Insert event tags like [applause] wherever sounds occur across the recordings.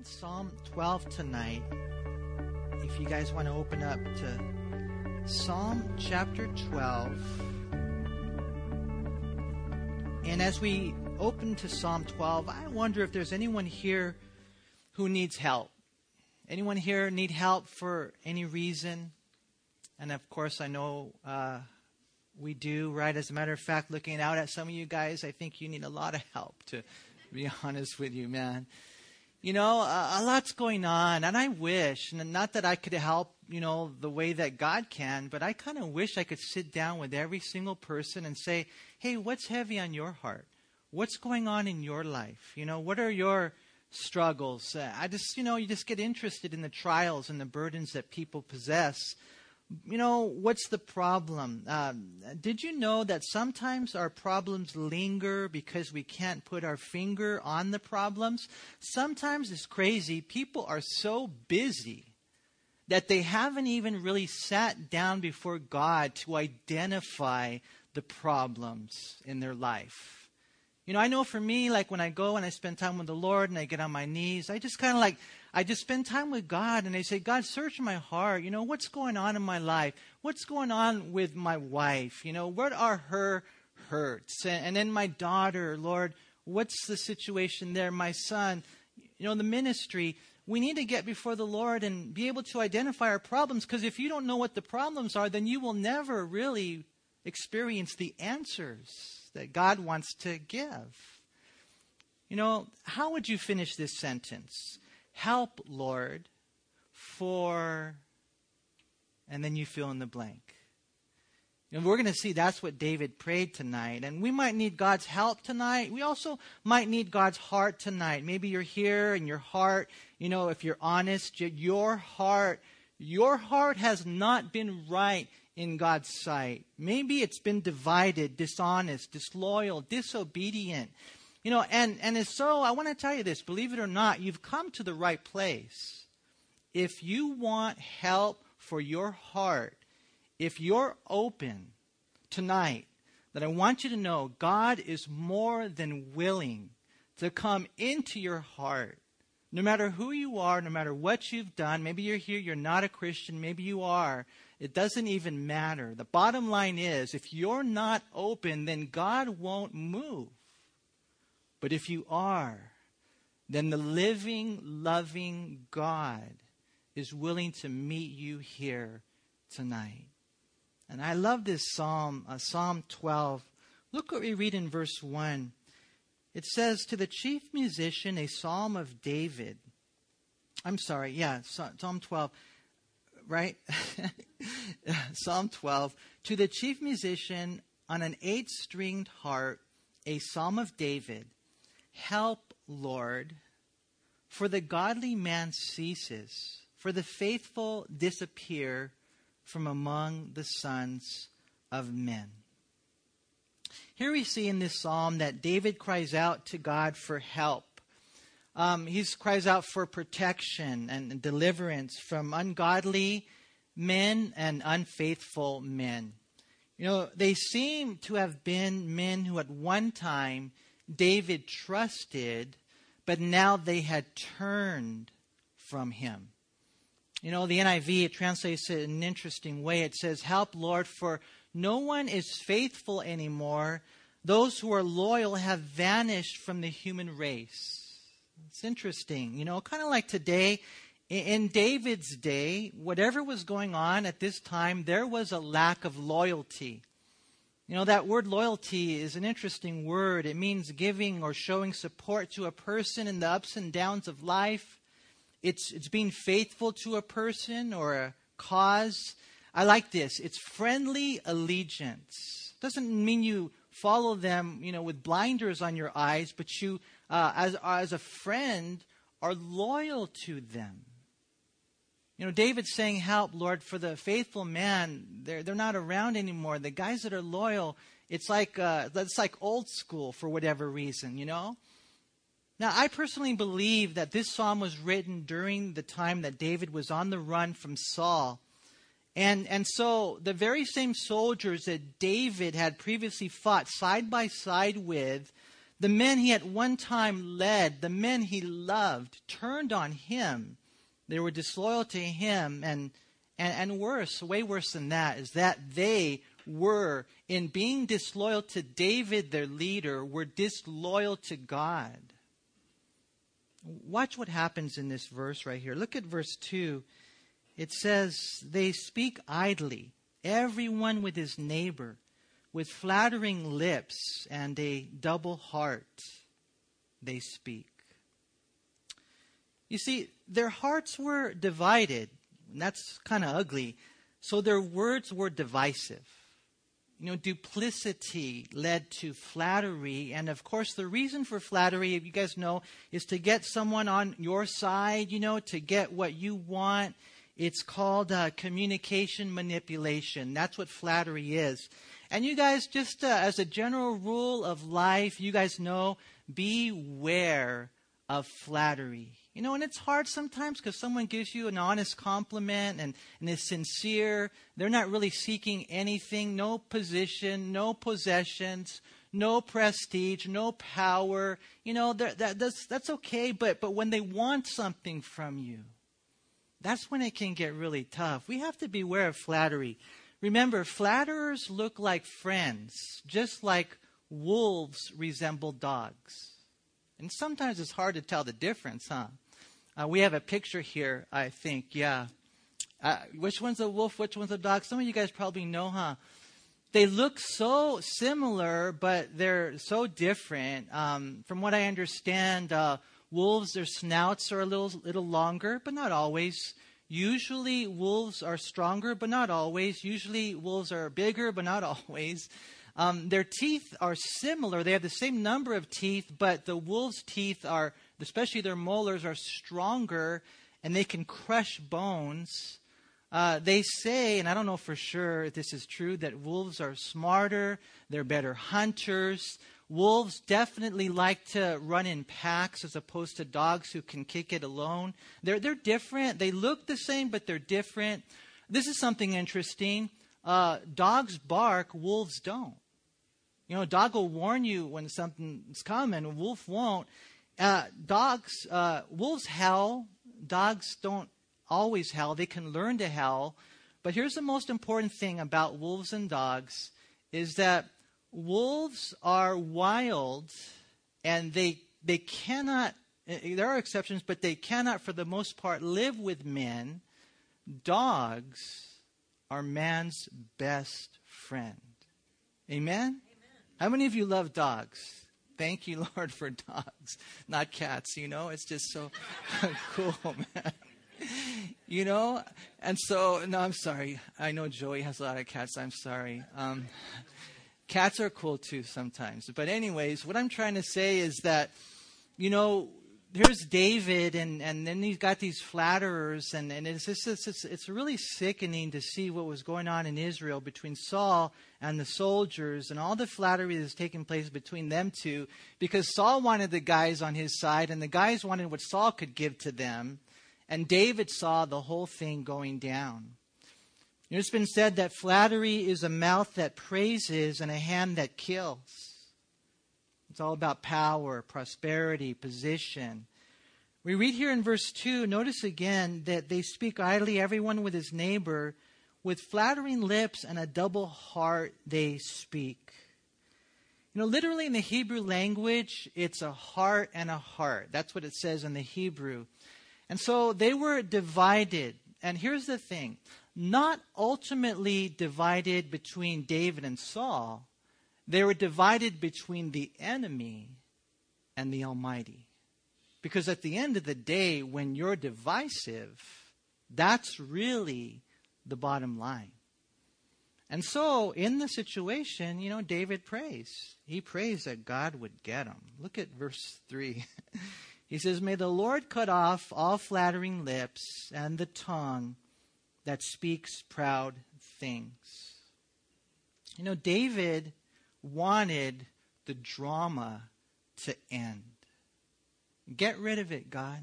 in Psalm 12 tonight. If you guys want to open up to Psalm chapter 12. And as we open to Psalm 12, I wonder if there's anyone here who needs help. Anyone here need help for any reason? And of course, I know uh, we do, right? As a matter of fact, looking out at some of you guys, I think you need a lot of help, to be [laughs] honest with you, man you know, a, a, lot's going on, and I wish, and not that I could help, you know, the way that God can, but I kind of wish I could sit down with every single person and say, hey, what's heavy on your heart? What's going on in your life? You know, what are your struggles? Uh, I just, you know, you just get interested in the trials and the burdens that people possess you know, what's the problem? Um, did you know that sometimes our problems linger because we can't put our finger on the problems? Sometimes it's crazy. People are so busy that they haven't even really sat down before God to identify the problems in their life. You know, I know for me, like when I go and I spend time with the Lord and I get on my knees, I just kind of like, I just spend time with God and I say, God, search my heart. You know, what's going on in my life? What's going on with my wife? You know, what are her hurts? And, and then my daughter, Lord, what's the situation there? My son, you know, the ministry. We need to get before the Lord and be able to identify our problems because if you don't know what the problems are, then you will never really experience the answers that God wants to give. You know, how would you finish this sentence? Help, Lord, for, and then you fill in the blank. And we're going to see that's what David prayed tonight. And we might need God's help tonight. We also might need God's heart tonight. Maybe you're here and your heart, you know, if you're honest, your heart, your heart has not been right in God's sight. Maybe it's been divided, dishonest, disloyal, disobedient. You know, and, and so I want to tell you this believe it or not, you've come to the right place. If you want help for your heart, if you're open tonight, that I want you to know God is more than willing to come into your heart. No matter who you are, no matter what you've done, maybe you're here, you're not a Christian, maybe you are, it doesn't even matter. The bottom line is if you're not open, then God won't move. But if you are, then the living, loving God is willing to meet you here tonight. And I love this psalm, uh, Psalm 12. Look what we read in verse 1. It says, To the chief musician, a psalm of David. I'm sorry, yeah, Psalm 12 right? [laughs] Psalm 12. To the chief musician on an eight stringed harp, a psalm of David. Help, Lord, for the godly man ceases, for the faithful disappear from among the sons of men. Here we see in this psalm that David cries out to God for help. Um, he cries out for protection and deliverance from ungodly men and unfaithful men. You know, they seem to have been men who at one time David trusted, but now they had turned from him. You know, the NIV, it translates it in an interesting way. It says, Help, Lord, for no one is faithful anymore. Those who are loyal have vanished from the human race. It's interesting. You know, kind of like today, in David's day, whatever was going on at this time, there was a lack of loyalty. You know, that word loyalty is an interesting word. It means giving or showing support to a person in the ups and downs of life. It's, it's being faithful to a person or a cause. I like this. It's friendly allegiance. Doesn't mean you follow them, you know, with blinders on your eyes, but you uh, as, as a friend, are loyal to them. You know, David's saying, Help, Lord, for the faithful man. They're, they're not around anymore. The guys that are loyal, it's like, uh, it's like old school for whatever reason, you know? Now, I personally believe that this psalm was written during the time that David was on the run from Saul. And, and so the very same soldiers that David had previously fought side by side with The men he at one time led, the men he loved, turned on him. They were disloyal to him. And, and, and worse, way worse than that, is that they were, in being disloyal to David, their leader, were disloyal to God. Watch what happens in this verse right here. Look at verse 2. It says, They speak idly, everyone with his neighbor with flattering lips and a double heart, they speak. You see, their hearts were divided. And that's kind of ugly. So their words were divisive. You know, duplicity led to flattery. And of course, the reason for flattery, you guys know, is to get someone on your side, you know, to get what you want. It's called uh, communication manipulation. That's what flattery is. And you guys, just uh, as a general rule of life, you guys know beware of flattery. You know, and it's hard sometimes because someone gives you an honest compliment and, and is sincere. They're not really seeking anything no position, no possessions, no prestige, no power. You know, that, that's, that's okay, but, but when they want something from you, that's when it can get really tough. We have to beware of flattery. Remember, flatterers look like friends, just like wolves resemble dogs. And sometimes it's hard to tell the difference, huh? Uh, we have a picture here, I think, yeah. Uh, which one's a wolf, which one's a dog? Some of you guys probably know, huh? They look so similar, but they're so different. Um, from what I understand, uh, wolves, their snouts are a little, little longer, but not always. Usually, wolves are stronger, but not always. Usually, wolves are bigger, but not [laughs] always. Um, their teeth are similar. They have the same number of teeth, but the wolves' teeth are, especially their molars, are stronger and they can crush bones. Uh, they say, and I don't know for sure if this is true, that wolves are smarter, they're better hunters, Wolves definitely like to run in packs as opposed to dogs who can kick it alone. They're, they're different. They look the same, but they're different. This is something interesting. Uh, dogs bark, wolves don't. You know, a dog will warn you when something's coming, a wolf won't. Uh, dogs, uh, wolves howl. Dogs don't always howl. They can learn to howl. But here's the most important thing about wolves and dogs is that wolves are wild and they they cannot eh, there are exceptions but they cannot for the most part live with men. Dogs are man's best friend. Amen, amen. how many of you love dogs? Thank you [laughs] lord for dogs not cats you know? It's just so [laughs] cool [laughs] man. You know? And so no i'm sorry. I know joey has a lot of cats. I'm sorry. Um, Cats are cool too sometimes. But, anyways, what I'm trying to say is that, you know, here's David, and, and then he's got these flatterers, and, and it's, just, it's, it's really sickening to see what was going on in Israel between Saul and the soldiers, and all the flattery that's taking place between them two, because Saul wanted the guys on his side, and the guys wanted what Saul could give to them, and David saw the whole thing going down. You know, it's been said that flattery is a mouth that praises and a hand that kills. It's all about power, prosperity, position. We read here in verse 2, notice again that they speak idly, everyone with his neighbor. With flattering lips and a double heart, they speak. You know, literally in the Hebrew language, it's a heart and a heart. That's what it says in the Hebrew. And so they were divided. And here's the thing not ultimately divided between David and Saul, they were divided between the enemy and the Almighty. Because at the end of the day, when you're divisive, that's really the bottom line. And so, in the situation, you know, David prays. He prays that God would get him. Look at verse 3. [laughs] he says, May the Lord cut off all flattering lips and the tongue that speaks proud things. You know, David wanted the drama to end. Get rid of it, God.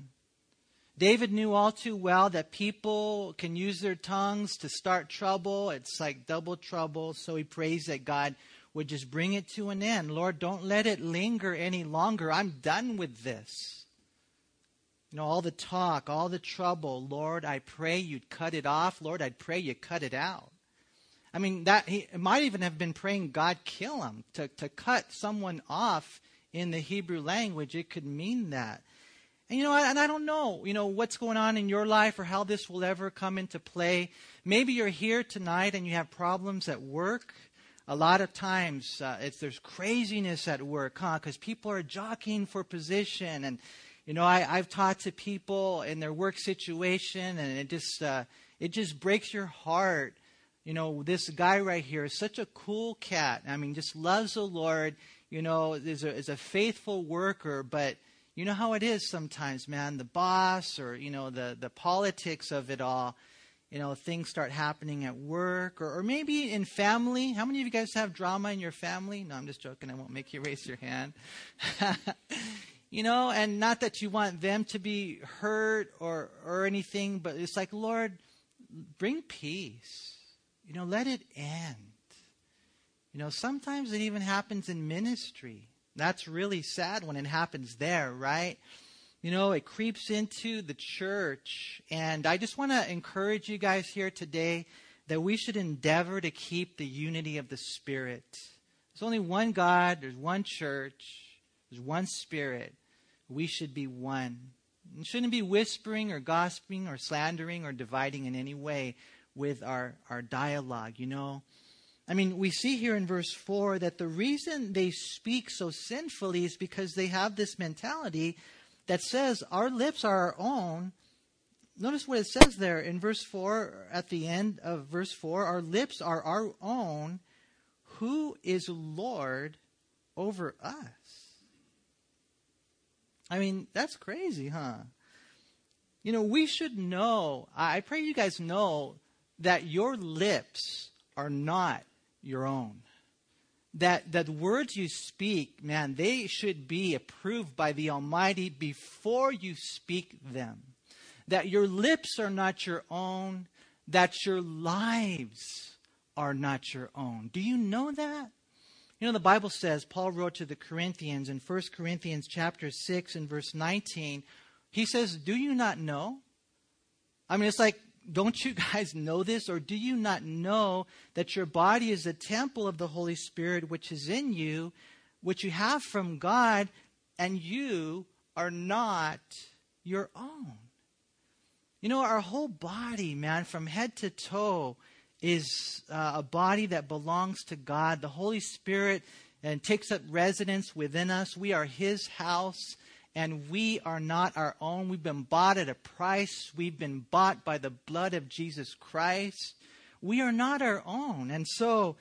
David knew all too well that people can use their tongues to start trouble. It's like double trouble. So he prays that God would just bring it to an end. Lord, don't let it linger any longer. I'm done with this. You know, all the talk, all the trouble, Lord, I pray you'd cut it off. Lord, I'd pray you cut it out. I mean, that he might even have been praying God kill him to, to cut someone off in the Hebrew language. It could mean that. And you know, and I don't know, you know, what's going on in your life or how this will ever come into play. Maybe you're here tonight and you have problems at work. A lot of times, uh, it's there's craziness at work, huh? Because people are jockeying for position, and you know, I, I've talked to people in their work situation, and it just uh, it just breaks your heart. You know, this guy right here is such a cool cat. I mean, just loves the Lord. You know, is a is a faithful worker, but you know how it is sometimes, man. The boss or, you know, the, the politics of it all, you know, things start happening at work or, or maybe in family. How many of you guys have drama in your family? No, I'm just joking. I won't make you raise your hand. [laughs] you know, and not that you want them to be hurt or, or anything, but it's like, Lord, bring peace. You know, let it end. You know, sometimes it even happens in ministry. That's really sad when it happens there, right? You know, it creeps into the church. And I just want to encourage you guys here today that we should endeavor to keep the unity of the Spirit. There's only one God, there's one church, there's one Spirit. We should be one. We shouldn't be whispering or gossiping or slandering or dividing in any way with our, our dialogue, you know. I mean, we see here in verse 4 that the reason they speak so sinfully is because they have this mentality that says, Our lips are our own. Notice what it says there in verse 4, at the end of verse 4 Our lips are our own. Who is Lord over us? I mean, that's crazy, huh? You know, we should know, I pray you guys know that your lips are not your own. That, that words you speak, man, they should be approved by the Almighty before you speak them. That your lips are not your own, that your lives are not your own. Do you know that? You know, the Bible says, Paul wrote to the Corinthians in 1 Corinthians chapter 6 and verse 19, he says, Do you not know? I mean, it's like don't you [laughs] guys know this? Or do you not know that your body is a temple of the Holy Spirit which is in you, which you have from God, and you are not your own? You know, our whole body, man, from head to toe, is uh, a body that belongs to God. The Holy Spirit and takes up residence within us. We are His house and we are not our own. We've been bought at a price. We've been bought by the blood of Jesus Christ. We are not our own. And so,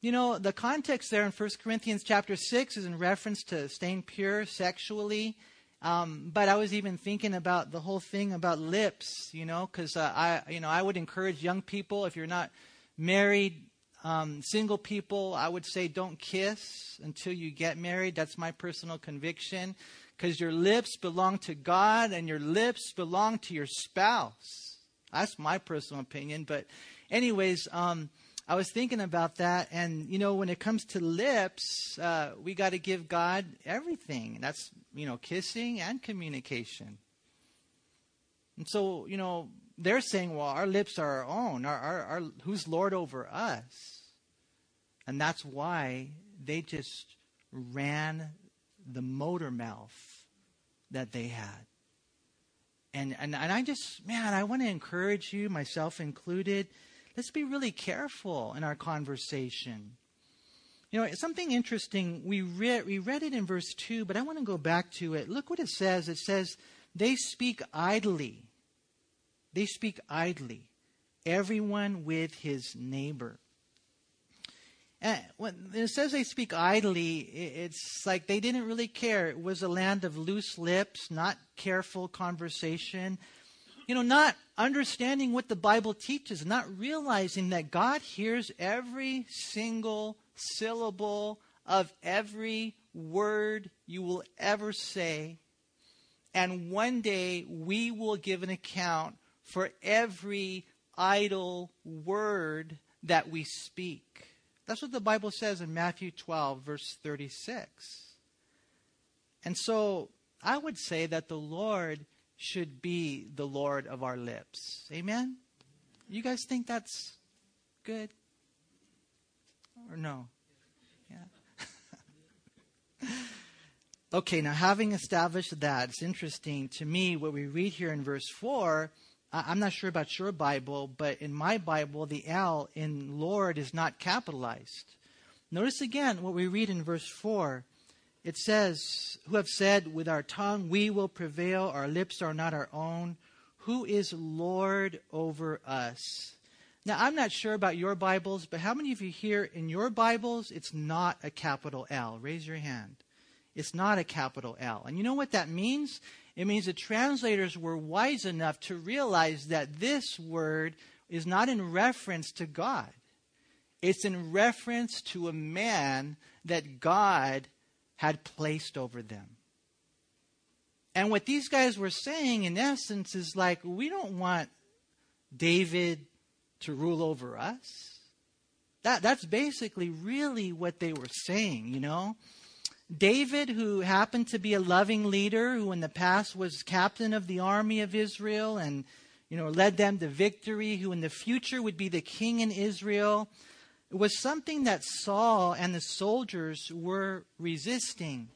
you know, the context there in 1 Corinthians chapter 6 is in reference to staying pure sexually. Um, but I was even thinking about the whole thing about lips, you know, because uh, I, you know, I would encourage young people if you're not married, um, single people, I would say don't kiss until you get married. That's my personal conviction because your lips belong to God and your lips belong to your spouse. That's my personal opinion. But, anyways, um, I was thinking about that. And, you know, when it comes to lips, uh, we got to give God everything. That's, you know, kissing and communication. And so, you know, they're saying, well, our lips are our own. Our, our, our, who's Lord over us? And that's why they just ran the motor mouth that they had. And, and, and I just, man, I want to encourage you, myself included, let's be really careful in our conversation. You know, something interesting, we read, we read it in verse 2, but I want to go back to it. Look what it says. It says, they speak idly. They speak idly, everyone with his neighbor. And when it says they speak idly, it's like they didn't really care. It was a land of loose lips, not careful conversation. You know, not understanding what the Bible teaches, not realizing that God hears every single syllable of every word you will ever say. And one day we will give an account for every idle word that we speak. That's what the Bible says in Matthew 12, verse 36. And so I would say that the Lord should be the Lord of our lips. Amen? You guys think that's good? Or no? Yeah. [laughs] okay, now having established that, it's interesting to me what we read here in verse 4. I'm not sure about your Bible, but in my Bible, the L in Lord is not capitalized. Notice again what we read in verse 4 it says, Who have said, With our tongue we will prevail, our lips are not our own. Who is Lord over us? Now, I'm not sure about your Bibles, but how many of you here in your Bibles, it's not a capital L? Raise your hand. It's not a capital L. And you know what that means? It means the translators were wise enough to realize that this word is not in reference to God. It's in reference to a man that God had placed over them. And what these guys were saying, in essence, is like, we don't want David to rule over us. That, that's basically really what they were saying, you know? David, who happened to be a loving leader, who in the past was captain of the army of Israel and, you know, led them to victory, who in the future would be the king in Israel, was something that Saul and the soldiers were resisting.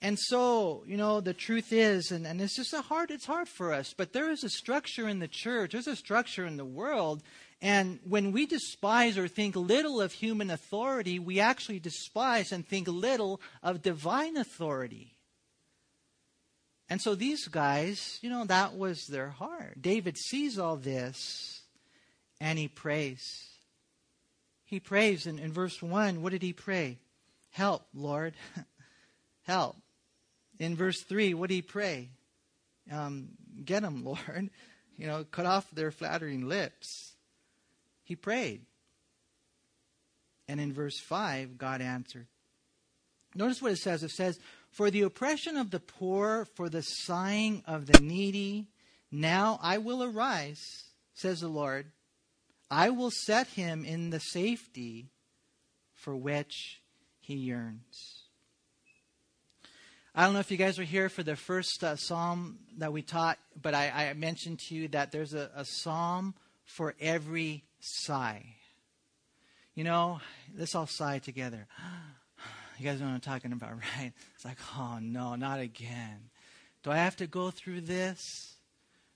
And so, you know, the truth is, and, and it's just a hard, it's hard for us, but there is a structure in the church, there's a structure in the world, and when we despise or think little of human authority, we actually despise and think little of divine authority. And so these guys, you know, that was their heart. David sees all this and he prays. He prays in, in verse 1. What did he pray? Help, Lord. [laughs] Help. In verse 3, what did he pray? Um, get them, [laughs] Lord. You know, cut off their flattering lips. He prayed. And in verse 5, God answered. Notice what it says. It says, For the oppression of the poor, for the sighing of the needy, now I will arise, says the Lord, I will set him in the safety for which he yearns. I don't know if you guys were here for the first uh, psalm that we taught, but I, I, mentioned to you that there's a, a psalm for every sigh. You know, let's all sigh together. [gasps] You guys know what I'm talking about, [laughs] right? It's like, oh no, not again. Do I have to go through this?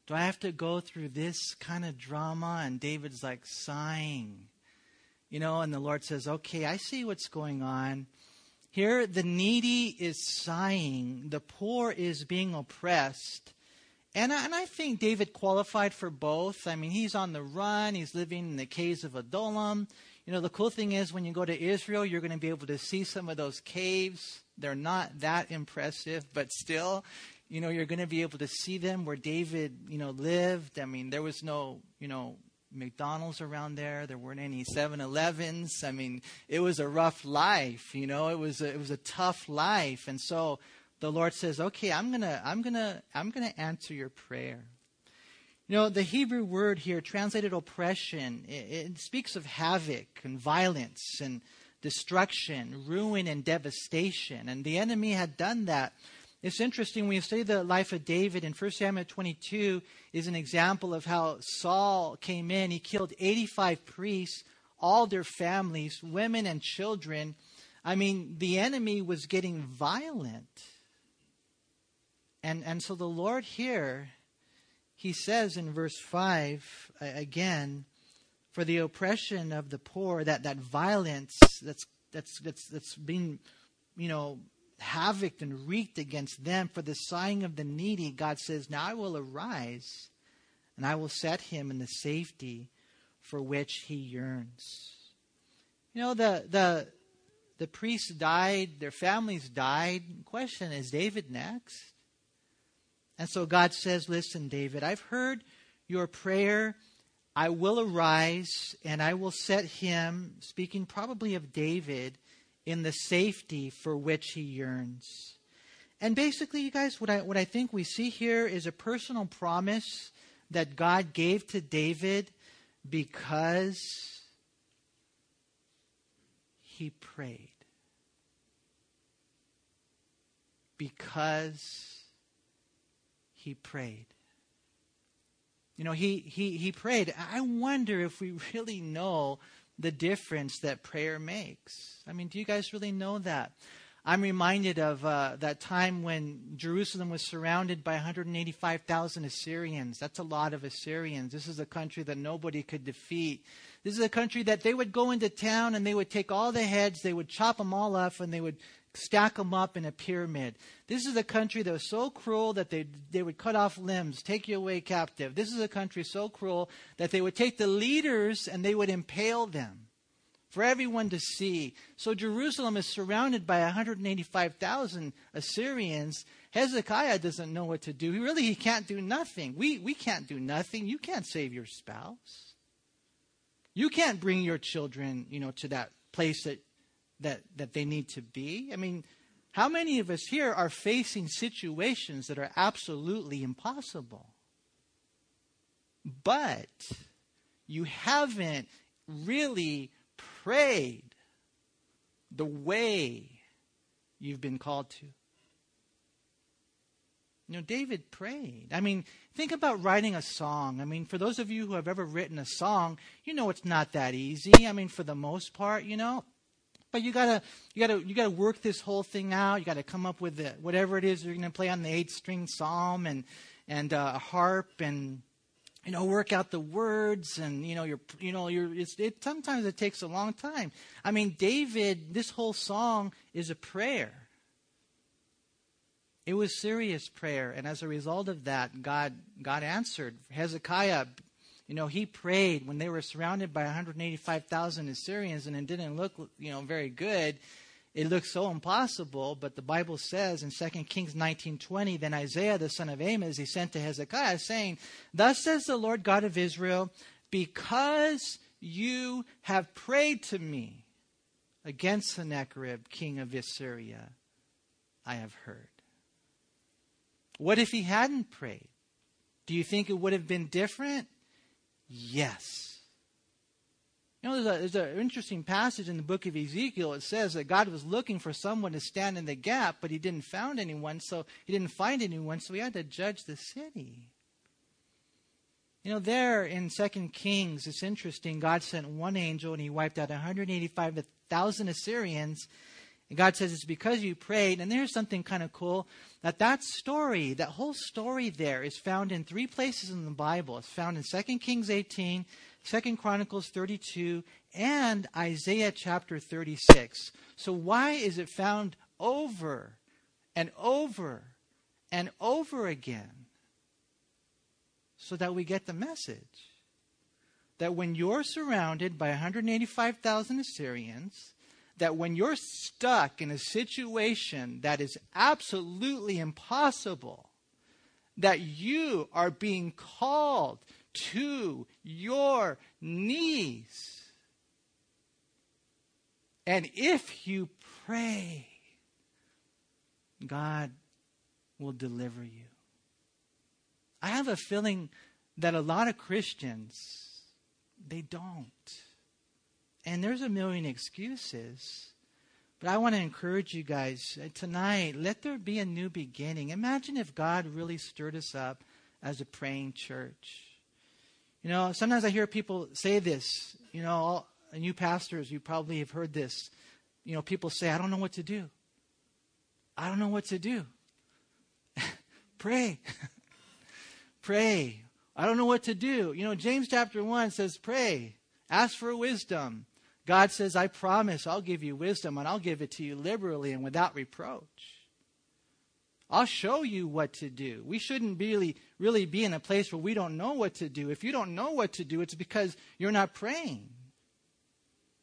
Do I have to go through this kind of drama? And David's like sighing. You know, and the Lord says, Okay, I see what's going on. Here, the needy is sighing, the poor is being oppressed. And I, and I think David qualified for both. I mean, he's on the run, he's living in the caves of Adullam. You know, the cool thing is when you go to Israel, you're going to be able to see some of those caves. They're not that impressive, but still, you know, you're going to be able to see them where David, you know, lived. I mean, there was no, you know, McDonald's around there. There weren't any 7-Elevens. I mean, it was a rough life, you know. It was a, it was a tough life. And so the Lord says, "Okay, I'm going to I'm going to I'm going to answer your prayer." You know, the Hebrew word here translated oppression, it, it speaks of havoc and violence and destruction, ruin and devastation. And the enemy had done that it's interesting when you study the life of David in 1 Samuel 22 is an example of how Saul came in. He killed 85 priests, all their families, women and children. I mean, the enemy was getting violent. And, and so the Lord here, he says in verse 5 again, for the oppression of the poor, that, that violence that's, that's, that's, that's being, you know, havoc and wreaked against them for the sighing of the needy, God says, Now I will arise and I will set him in the safety for which he yearns. You know, the, the, the priests died, their families died. Question is David next? And so God says, Listen, David, I've heard your prayer. I will arise and I will set him, speaking probably of David, in the safety for which he yearns. And basically, you guys, what I, what I think we see here is a personal promise that God gave to David because he prayed. Because he prayed. You know, he, he, he prayed. I wonder if we [laughs] really know the difference that prayer makes. I mean, do you guys really know that? I'm reminded of uh, that time when Jerusalem was surrounded by 185,000 Assyrians. That's a lot of Assyrians. This is a country that nobody could defeat. This is a country that they would go into town and they would take all the heads, they would chop them all up, and they would stack them up in a pyramid. This is a country that was so cruel that they, they would cut off limbs, take you away captive. This is a country so cruel that they would take the leaders and they would impale them for everyone to see. So Jerusalem is surrounded by 185,000 Assyrians. Hezekiah doesn't know what to do. He really he can't do nothing. We we can't do nothing. You can't save your spouse. You can't bring your children, you know, to that place that that that they need to be. I mean, how many of us here are facing situations that are absolutely impossible? But you haven't really prayed the way you've been called to. You know, David prayed. I mean, think about writing a song. I mean, for those of you who have ever written a song, you know it's not that easy. I mean, for the most part, you know. But you gotta, you gotta, you gotta work this whole thing out. You gotta come up with the, whatever it is you're gonna play on the eight-string psalm and and uh, a harp and you know, work out the words and, you know, you're, you know, you're, it's, it, sometimes it takes a long time. I mean, David, this whole song is a prayer. It was serious prayer. And as a result of that, God, God answered. Hezekiah, you know, he prayed when they were surrounded by 185,000 Assyrians and it didn't look, you know, very good it looks so impossible, but the Bible says in 2 Kings 19:20, then Isaiah the son of Amos he sent to Hezekiah saying, "Thus says the Lord God of Israel, because you have prayed to me against Sennacherib, king of Assyria, I have heard." What if he hadn't prayed? Do you think it would have been different? Yes. You know, there's, there's an interesting passage in the book of Ezekiel. It says that God was looking for someone to stand in the gap, but he didn't find anyone, so he didn't find anyone, so he had to judge the city. You know, there in Second Kings, it's interesting. God sent one angel and he wiped out 185,000 Assyrians. And God says it's because you prayed. And there's something kind of cool that that story, that whole story there, is found in three places in the Bible. It's found in Second Kings 18, Second Chronicles 32, and Isaiah chapter 36. So why is it found over and over and over again? So that we get the message that when you're surrounded by 185,000 Assyrians, that when you're stuck in a situation that is absolutely impossible, that you are being called to your knees. And if you pray, God will deliver you. I have a feeling that a lot of Christians, they don't. And there's a million excuses. But I want to encourage you guys uh, tonight, let there be a new beginning. Imagine if God really stirred us up as a praying church. You know, sometimes I hear people say this. You know, all, and you pastors, you probably have heard this. You know, people say, I don't know what to do. I don't know what to do. [laughs] pray. [laughs] pray. I don't know what to do. You know, James chapter 1 says, pray. Ask for wisdom. God says, I promise I'll give you wisdom and I'll give it to you liberally and without reproach. I'll show you what to do. We shouldn't really, really be in a place where we don't know what to do. If you don't know what to do, it's because you're not praying.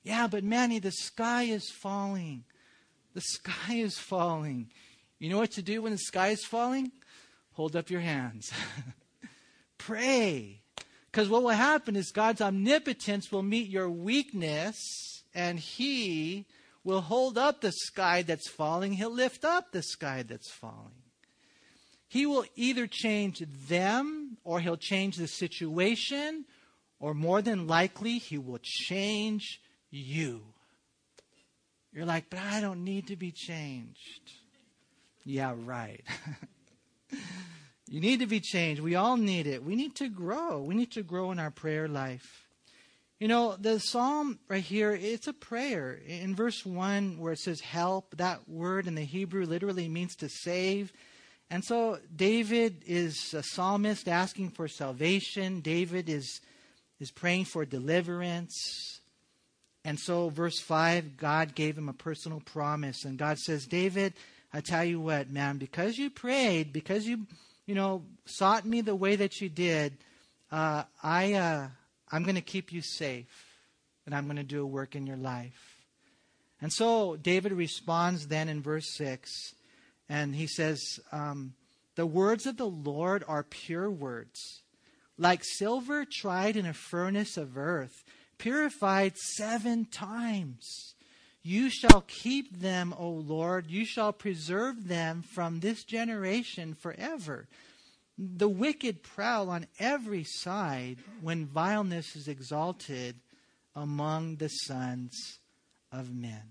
Yeah, but Manny, the sky is falling. The sky is falling. You know what to do when the sky is falling? Hold up your hands. [laughs] Pray. Because what will happen is God's omnipotence will meet your weakness and He will hold up the sky that's falling, he'll lift up the sky that's falling. He will either change them or he'll change the situation, or more than likely, he will change you. You're like, but I don't need to be changed. Yeah, right. [laughs] you need to be changed. We all need it. We need to grow. We need to grow in our prayer life. You know, the psalm right here, it's a prayer. In verse 1, where it says help, that word in the Hebrew literally means to save. And so David is a psalmist asking for salvation. David is, is praying for deliverance. And so, verse 5, God gave him a personal promise. And God says, David, I tell you what, man, because you prayed, because you, you know, sought me the way that you did, uh, I, uh, I'm going to keep you safe. And I'm going to do a work in your life. And so, David responds then in verse 6, and he says, um, The words of the Lord are pure words, like silver tried in a furnace of earth purified seven times. You shall keep them, O Lord. You shall preserve them from this generation forever. The wicked prowl on every side when vileness is exalted among the sons of men.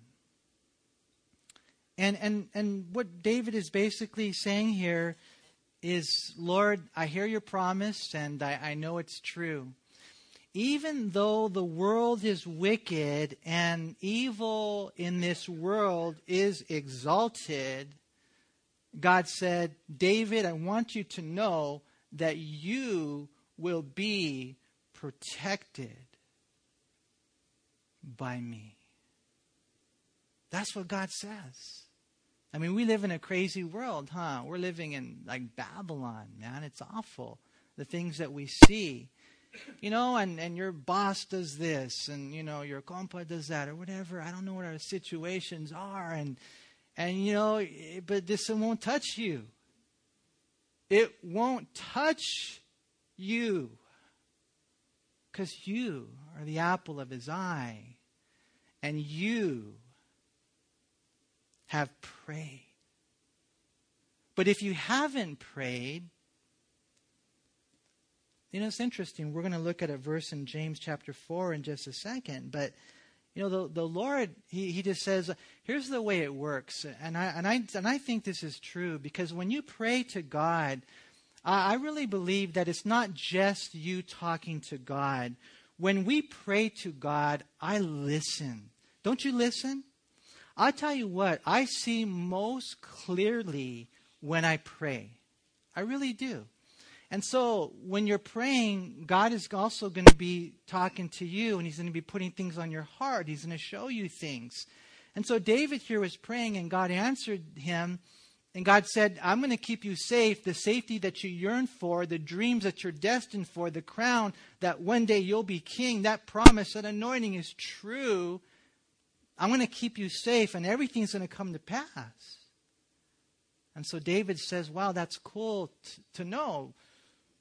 And, and, and what David is basically saying here is, Lord, I hear your promise and I, I know it's true even though the world is wicked and evil in this world is exalted, God said, David, I want you to know that you will be protected by me. That's what God says. I mean, we live in a crazy world, huh? We're living in like Babylon, man. It's awful. The things that we see you know, and, and your boss does this, and, you know, your compa does that, or whatever. I don't know what our situations are. And, and you know, eh, but this won't touch you. It won't touch you because you are the apple of his eye, and you have prayed. But if you haven't prayed, you know, it's interesting. We're going to look at a verse in James chapter 4 in just a second. But, you know, the, the Lord, he, he just says, here's the way it works. And I, and, I, and I think this is true because when you pray to God, I, I really believe that it's not just you talking to God. When we pray to God, I listen. Don't you listen? I tell you what, I see most clearly when I pray. I really do. And so when you're praying, God is also going to be talking to you and he's going to be putting things on your heart. He's going to show you things. And so David here was praying and God answered him. And God said, I'm going to keep you safe, the safety that you yearn for, the dreams that you're destined for, the crown that one day you'll be king. That promise, that anointing is true. I'm going to keep you safe and everything's going to come to pass. And so David says, Wow, that's cool t- to know.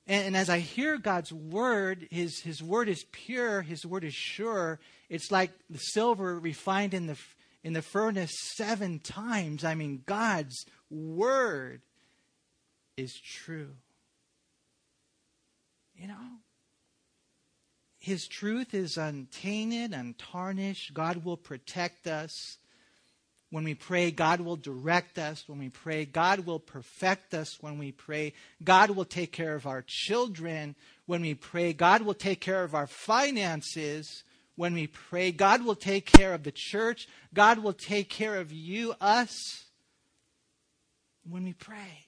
And, and, as I hear God's word, his, his word is pure, his word is sure. It's like the silver refined in the, in the furnace seven times. I mean, God's word is true. You know? His truth is untainted, untarnished. God will protect us. When we pray, God will direct us. When we pray, God will perfect us. When we pray, God will take care of our children. When we pray, God will take care of our finances. When we pray, God will take care of the church. God will take care of you, us. When we pray,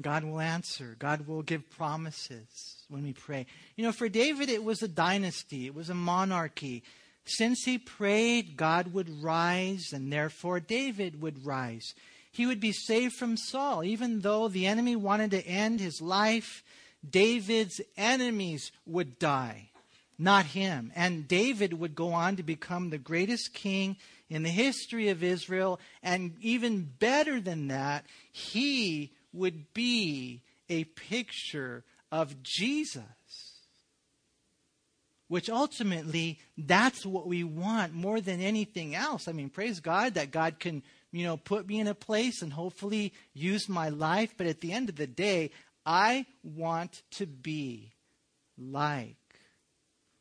God will answer. God will give promises when we pray. You know, for David, it was a dynasty, it was a monarchy. Since he prayed, God would rise, and therefore David would rise. He would be saved from Saul. Even though the enemy wanted to end his life, David's enemies would die, not him. And David would go on to become the greatest king in the history of Israel. And even better than that, he would be a picture of Jesus which ultimately that's what we want more than anything else. I mean, praise God that God can, you know, put me in a place and hopefully use my life, but at the end of the day, I want to be like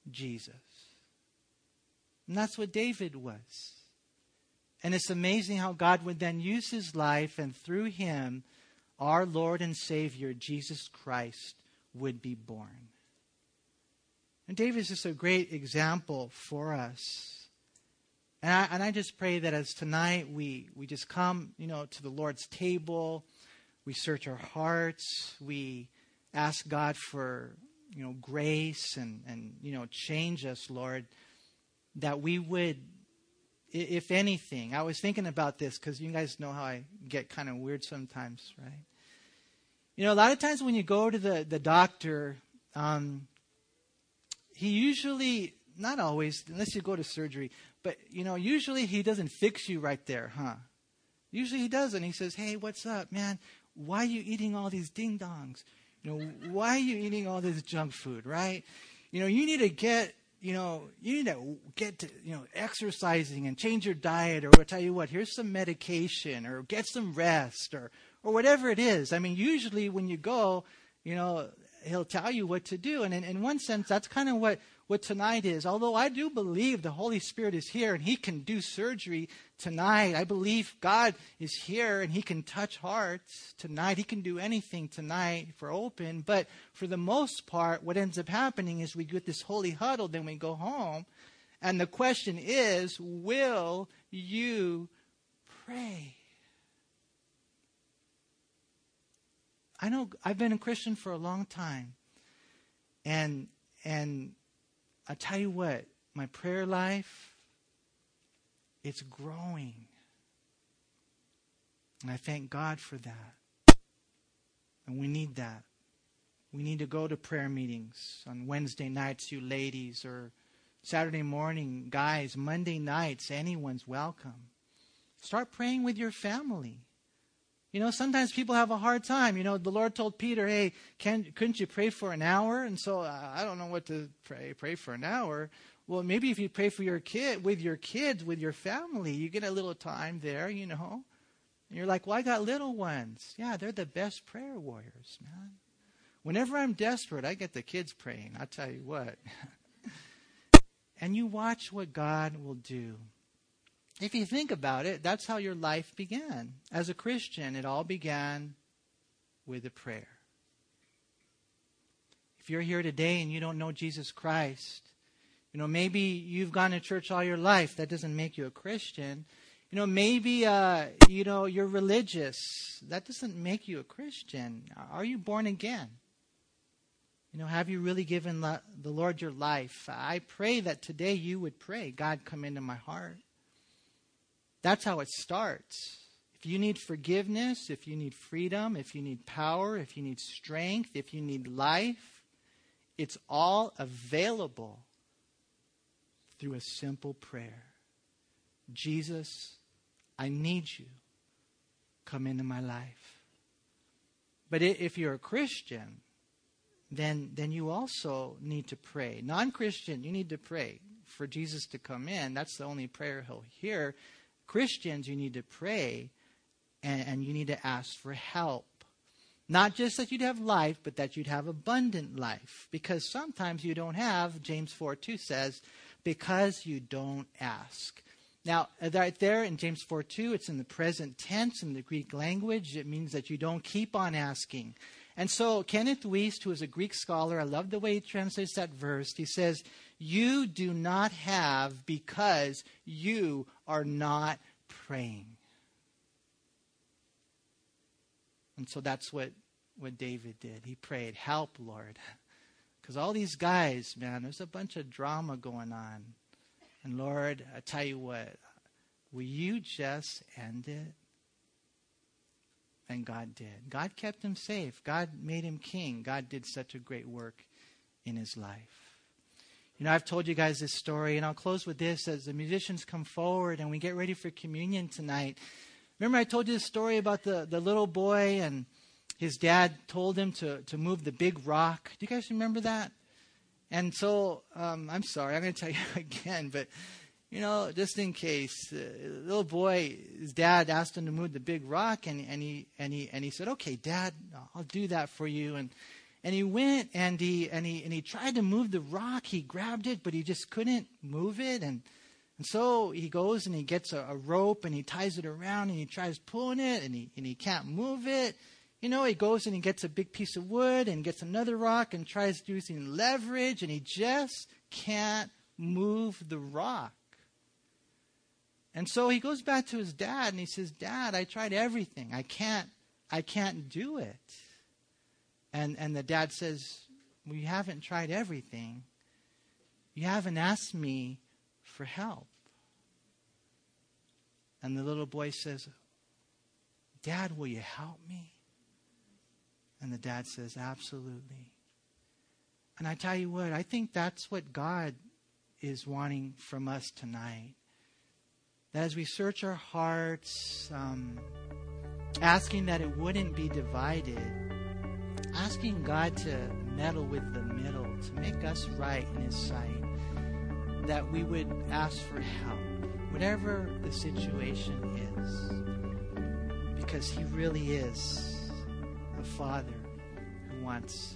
Jesus. And that's what David was. And it's amazing how God would then use his life, and through him, our Lord and Savior, Jesus Christ, would be born. And David is just a great example for us. And I, and I just pray that as tonight we, we just come, you know, to the Lord's table, we search our hearts, we ask God for, you know, grace and, and you know, change us, Lord, that we would, if anything, I was thinking about this because you guys know how I get kind of weird sometimes, right? You know, a lot of times when you go to the, the doctor, um, he usually, not always, unless you go to surgery, but, you know, usually he doesn't fix you right there, huh? Usually he doesn't. He says, hey, what's up, man? Why are you eating all these ding dongs? You know, why are you eating all this junk food, right? You know, you need to get, you know, you need to get to, you know, exercising and change your diet, or I'll tell you what, here's some medication, or get some rest, or, or whatever it is. I mean, usually when you go, you know, he'll tell you what to do. And in, in one sense, that's kind of what, what tonight is. Although I do believe the Holy Spirit is here and he can do surgery tonight. I believe God is here and he can touch hearts tonight. He can do anything tonight for open. But for the most part, what ends up happening is we get this holy huddle, then we go home. And the question is, will you pray? I know I've been a Christian for a long time. And and I tell you what, my prayer life it's growing. And I thank God for that. And we need that. We need to go to prayer meetings on Wednesday nights, you ladies, or Saturday morning, guys, Monday nights, anyone's welcome. Start praying with your family. You know, sometimes people have a hard time. You know, the Lord told Peter, "Hey, can couldn't you pray for an hour?" And so uh, I don't know what to pray. Pray for an hour. Well, maybe if you pray for your kid with your kids, with your family, you get a little time there. You know, and you're like, "Well, I got little ones." Yeah, they're the best prayer warriors, man. Whenever I'm desperate, I get the kids praying. I tell you what. [laughs] and you watch what God will do. If you think about it, that's how your life began. As a Christian, it all began with a prayer. If you're here today and you don't know Jesus Christ, you know, maybe you've gone to church all your life. That doesn't make you a Christian. You know, maybe, uh, you know, you're religious. That doesn't make you a Christian. Are you born again? You know, have you really given the Lord your life? I pray that today you would pray, God, come into my heart. That's how it starts. If you need forgiveness, if you need freedom, if you need power, if you need strength, if you need life, it's all available through a simple prayer. Jesus, I need you. Come into my life. But if you're a Christian, then, then you also need to pray. Non Christian, you need to pray for Jesus to come in. That's the only prayer he'll hear. Christians, you need to pray and, and you need to ask for help. Not just that you'd have life, but that you'd have abundant life. Because sometimes you don't have, James 4 2 says, because you don't ask. Now, right there in James 4 2, it's in the present tense in the Greek language. It means that you don't keep on asking. And so, Kenneth Wuest, who is a Greek scholar, I love the way he translates that verse. He says, You do not have because you are not praying. And so that's what, what David did. He prayed, Help, Lord. [laughs] Because all these guys, man, there's a bunch of drama going on. And Lord, I tell you what, will you just end it? And God did. God kept him safe. God made him king. God did such a great work in his life. You know, I've told you guys this story, and I'll close with this as the musicians come forward and we get ready for communion tonight. Remember, I told you the story about the, the little boy and his dad told him to, to move the big rock. Do you guys remember that? And so, um, I'm sorry, I'm going to tell you [laughs] again, but you know, just in case. The little boy, his dad asked him to move the big rock, and, and he and he and he said, "Okay, Dad, I'll do that for you." And and he went and he and he and he tried to move the rock. He grabbed it, but he just couldn't move it. And And so he goes and he gets a, a, rope and he ties it around and he tries pulling it and he, and he can't move it. You know, he goes and he gets a big piece of wood and gets another rock and tries using leverage and he just can't move the rock. And so he goes back to his dad and he says, Dad, I tried everything. I can't, I can't do it. And, and the dad says, Well, you haven't tried everything. You haven't asked me for help. And the little boy says, Dad, will you help me? And the dad says, Absolutely. And I tell you what, I think that's what God is wanting from us tonight. That as we search our hearts, um, asking that it wouldn't be divided, asking God to meddle with the middle, to make us right in His sight, that we would ask for help, whatever the situation is, because He really is a Father who wants